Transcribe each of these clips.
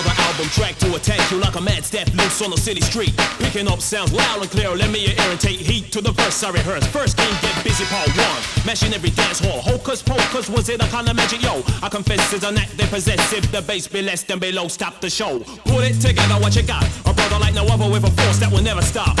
Another album track to attack you like a mad step loose on the city street. Picking up sounds loud and clear. Let me take heat to the verse I rehearse. First game, get busy, part one. Mashing every dance hall. Hocus pocus, was it a kind of magic? Yo, I confess it's an act they possess. If the bass be less than below, stop the show. Put it together, what you got? A brother like no other with a force that will never stop.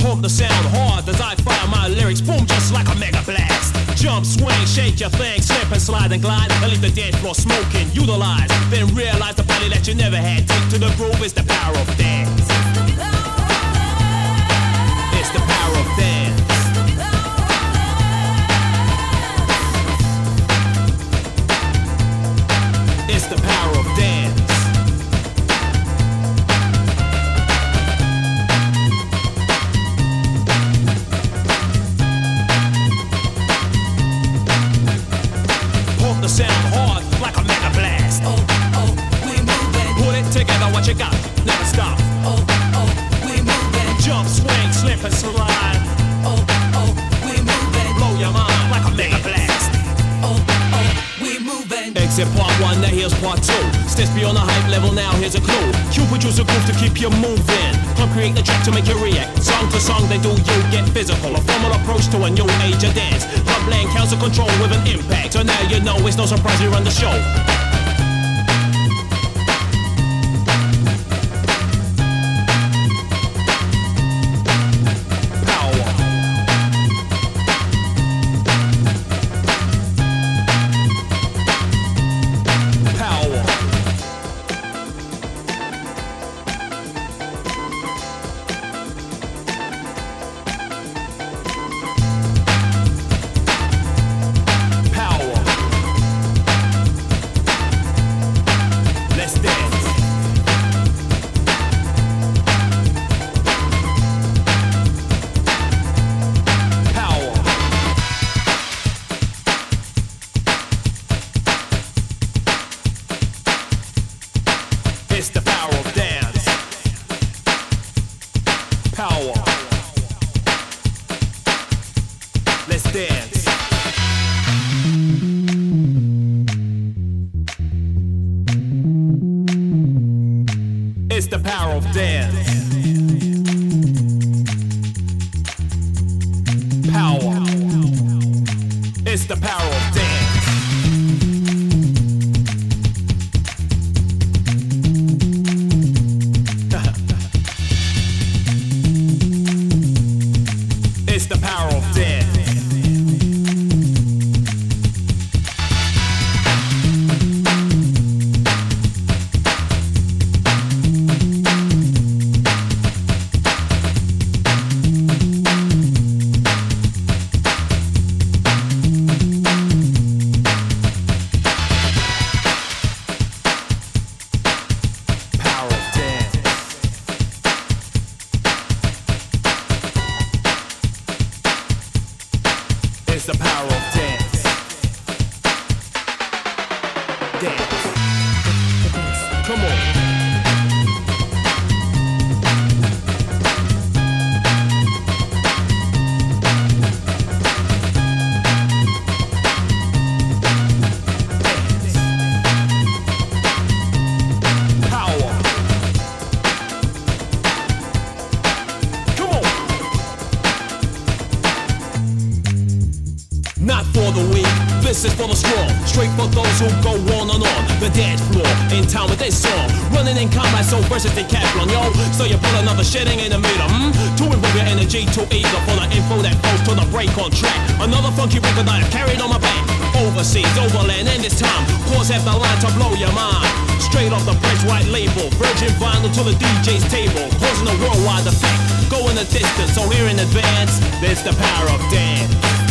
Pump the sound hard as I fire my lyrics. Boom, just like a mega blast. Jump, swing, shake your thing, slip and slide and glide. And leave the dance floor smoking. Utilize, then realize the body that you never had. Take to the groove is the power of dance. It's the power of dance. To make you react. Song to song, they do you get physical. A formal approach to a new age of dance. Club land council control with an impact. So now you know it's no surprise we run the show. Break on track. Another funky record I've carried on my back. Overseas, overland, and this time, pause at the line to blow your mind. Straight off the French white label, virgin vinyl to the DJ's table, causing a worldwide effect. Going the distance, so here in advance, there's the power of dance.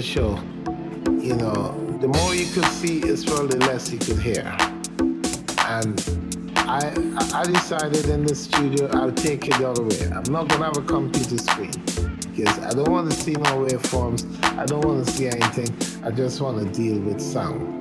To show, you know, the more you could see is probably less you could hear. And I, I decided in the studio I'll take it the other way. I'm not gonna have a computer screen because I don't want to see no waveforms. I don't want to see anything. I just want to deal with sound.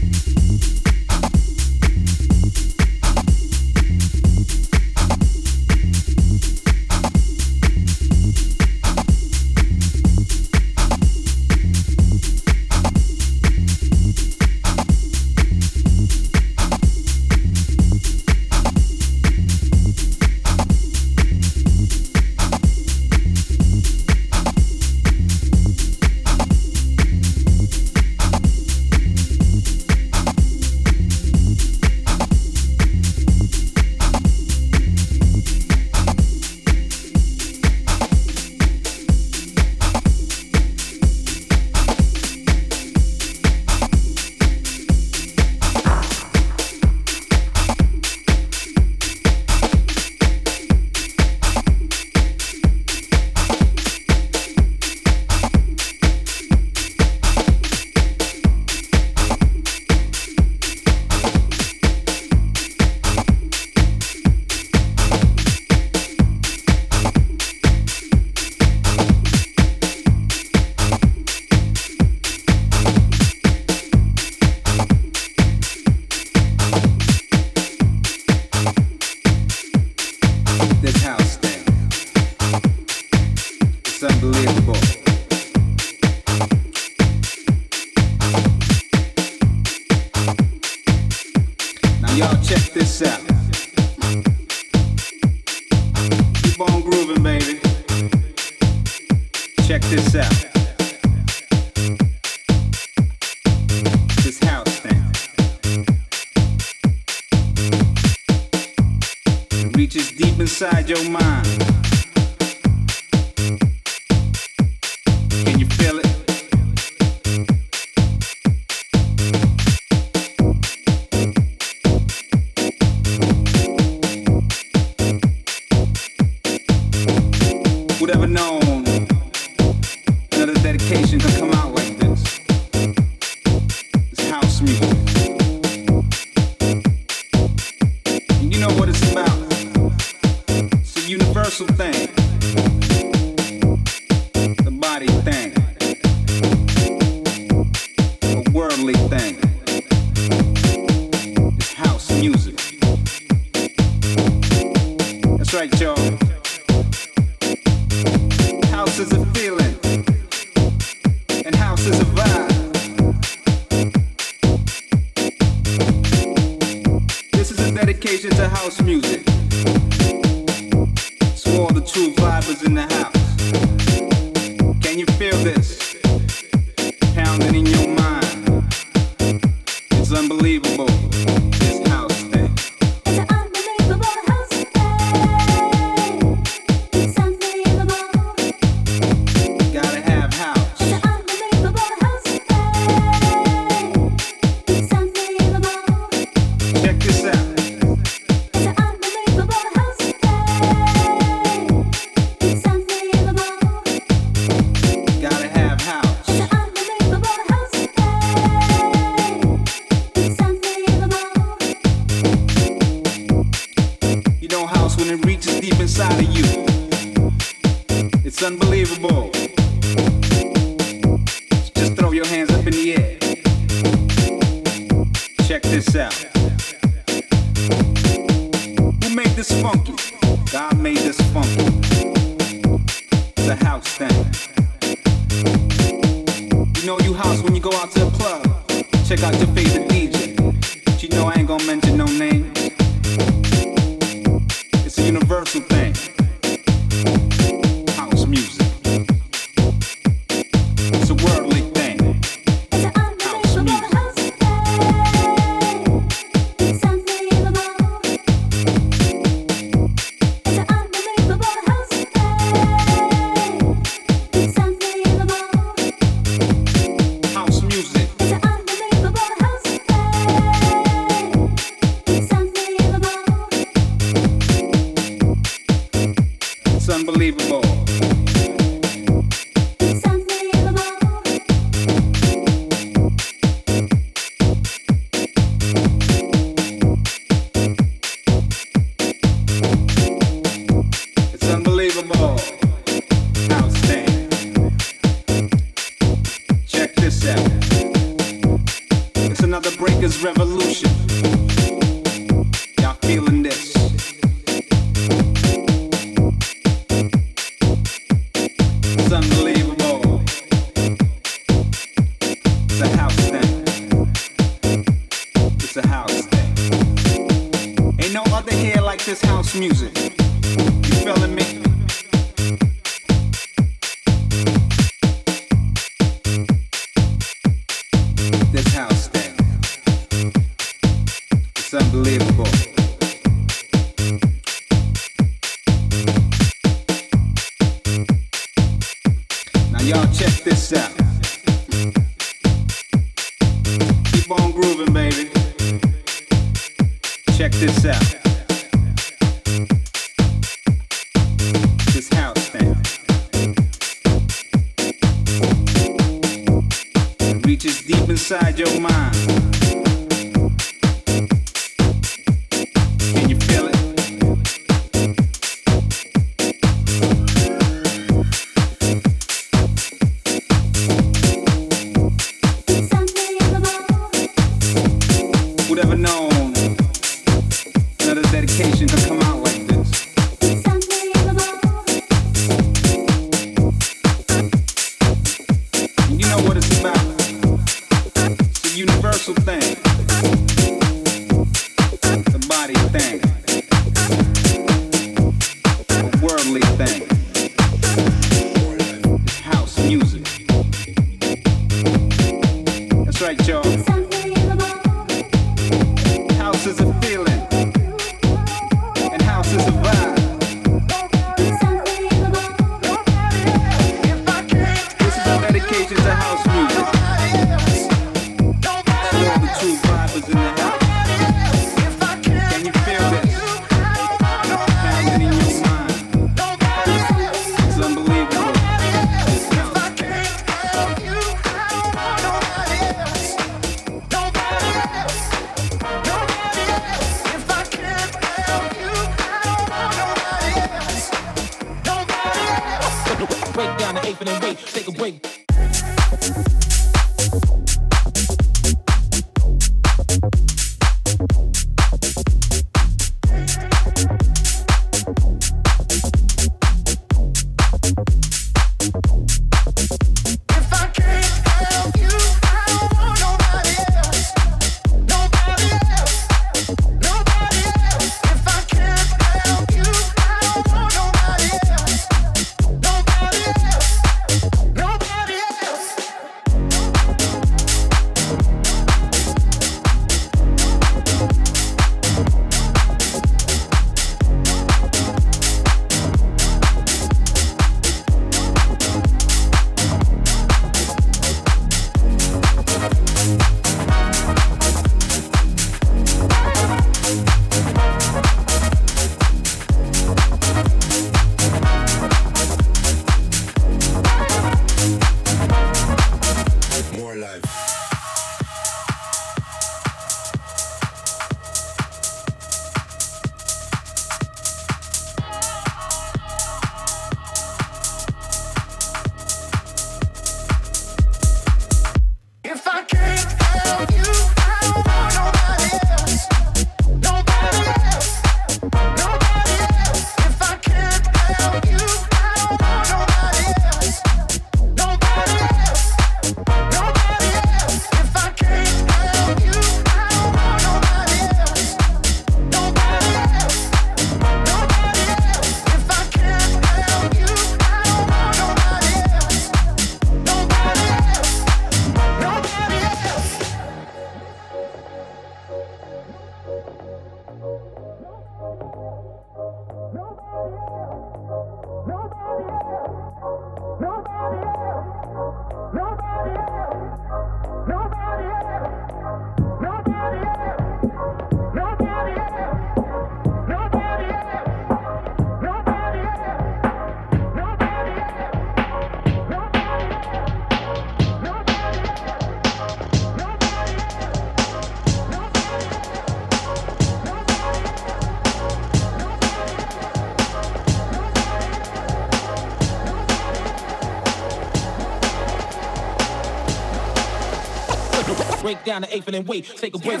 Down the eighth and then wait, take a break.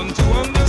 To understand